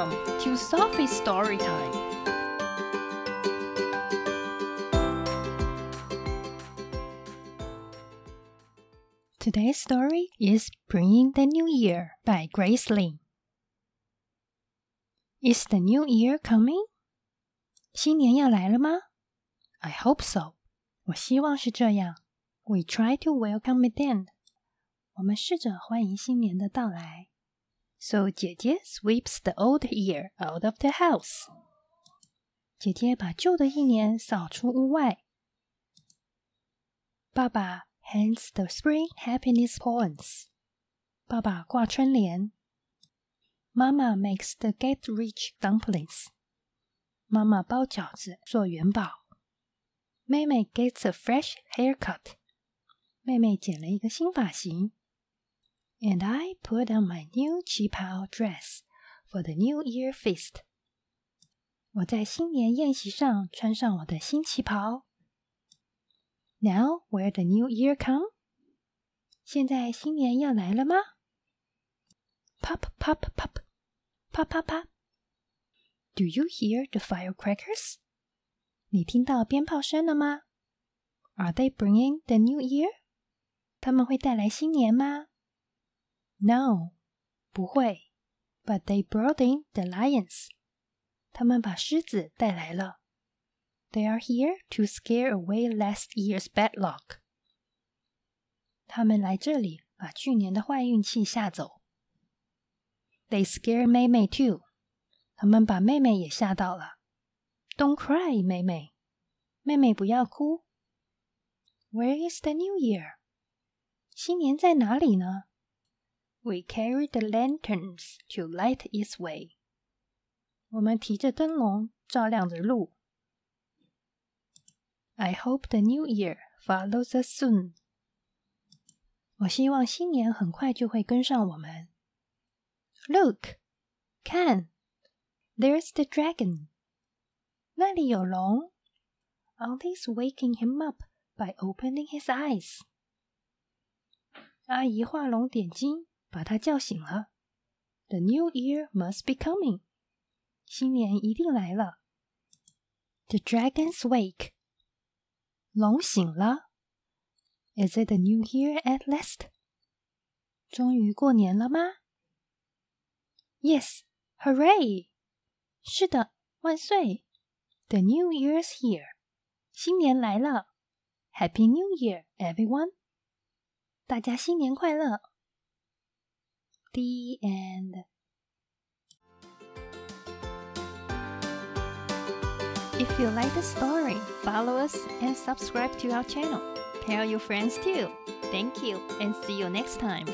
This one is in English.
Welcome to Sophie's Story Time. Today's story is Bringing the New Year by Grace Lin. Is the new year coming? 新年要来了吗？I hope so. 我希望是这样。We try to welcome it in. 我们试着欢迎新年的到来。 So 姐姐 sweeps the old year out of the house. 姐姐把旧的一年扫出屋外。爸爸 hands the spring happiness poems. 爸爸挂春联。妈妈 makes the get rich dumplings. 妈妈包饺子做元宝。妹妹 gets a fresh haircut. 妹妹剪了一个新发型。 and I put on my new qipao dress for the New Year feast. 我在新年宴席上穿上我的新旗袍。Now will the New Year come？现在新年要来了吗？Pop pop pop，啪啪啪。Do you hear the firecrackers？你听到鞭炮声了吗？Are they bringing the New Year？他们会带来新年吗 ？no，不会。But they brought in the lions。他们把狮子带来了。They are here to scare away last year's bad luck。他们来这里把去年的坏运气吓走。They scare 妹妹 too。他们把妹妹也吓到了。Don't cry，妹妹。妹妹不要哭。Where is the New Year？新年在哪里呢 ？we carry the lanterns to light its way. 我们提着灯笼照亮着路。I hope the new year follows us soon. 我希望新年很快就会跟上我们。Look，看，There's the dragon. 那里有龙。Auntie's waking him up by opening his eyes. 阿姨画龙点睛。 把他叫醒了。The new year must be coming，新年一定来了。The dragons wake，龙醒了。Is it the new year at last？终于过年了吗？Yes，hooray！是的，万岁！The new year's here，新年来了。Happy New Year, everyone！大家新年快乐 ！the end. If you like the story, follow us and subscribe to our channel. Tell your friends too. Thank you and see you next time.